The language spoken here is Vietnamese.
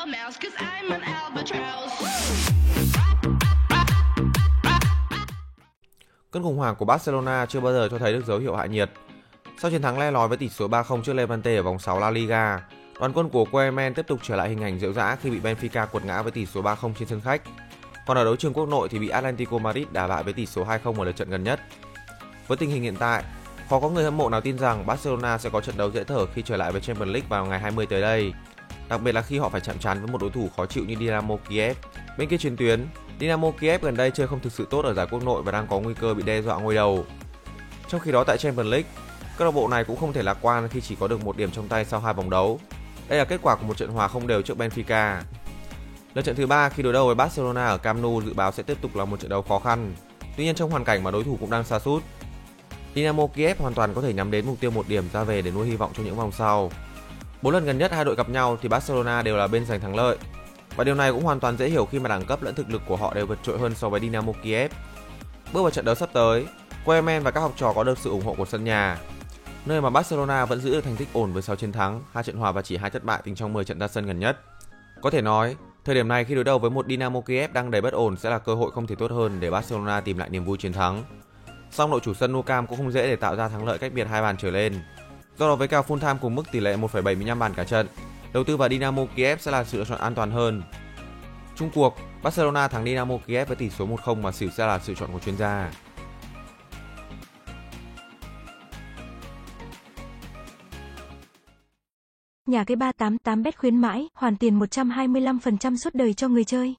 a mouse, cause I'm an albatross. Cơn khủng hoảng của Barcelona chưa bao giờ cho thấy được dấu hiệu hạ nhiệt. Sau chiến thắng le lói với tỷ số 3-0 trước Levante ở vòng 6 La Liga, đoàn quân của Koeman tiếp tục trở lại hình ảnh dịu dã khi bị Benfica quật ngã với tỷ số 3-0 trên sân khách. Còn ở đấu trường quốc nội thì bị Atlético Madrid đả bại với tỷ số 2-0 ở lượt trận gần nhất. Với tình hình hiện tại, khó có người hâm mộ nào tin rằng Barcelona sẽ có trận đấu dễ thở khi trở lại với Champions League vào ngày 20 tới đây. Đặc biệt là khi họ phải chạm trán với một đối thủ khó chịu như Dynamo Kiev. Bên kia chiến tuyến, Dynamo Kiev gần đây chơi không thực sự tốt ở giải quốc nội và đang có nguy cơ bị đe dọa ngôi đầu. Trong khi đó tại Champions League, câu lạc bộ này cũng không thể lạc quan khi chỉ có được một điểm trong tay sau hai vòng đấu. Đây là kết quả của một trận hòa không đều trước Benfica. Lượt trận thứ ba khi đối đầu với Barcelona ở Camp Nou dự báo sẽ tiếp tục là một trận đấu khó khăn. Tuy nhiên trong hoàn cảnh mà đối thủ cũng đang xa sút, Dynamo Kiev hoàn toàn có thể nhắm đến mục tiêu một điểm ra về để nuôi hy vọng cho những vòng sau. Bốn lần gần nhất hai đội gặp nhau thì Barcelona đều là bên giành thắng lợi. Và điều này cũng hoàn toàn dễ hiểu khi mà đẳng cấp lẫn thực lực của họ đều vượt trội hơn so với Dynamo Kiev. Bước vào trận đấu sắp tới, Koeman và các học trò có được sự ủng hộ của sân nhà, nơi mà Barcelona vẫn giữ được thành tích ổn với 6 chiến thắng, hai trận hòa và chỉ hai thất bại tính trong 10 trận ra sân gần nhất. Có thể nói, thời điểm này khi đối đầu với một Dynamo Kiev đang đầy bất ổn sẽ là cơ hội không thể tốt hơn để Barcelona tìm lại niềm vui chiến thắng. Song đội chủ sân Nou Camp cũng không dễ để tạo ra thắng lợi cách biệt hai bàn trở lên. Do đó với kèo full time cùng mức tỷ lệ 1,75 bàn cả trận, đầu tư vào Dynamo Kiev sẽ là sự lựa chọn an toàn hơn. Trung cuộc, Barcelona thắng Dynamo Kiev với tỷ số 1-0 mà xỉu sẽ là sự chọn của chuyên gia. Nhà cái 388bet khuyến mãi, hoàn tiền 125% suốt đời cho người chơi.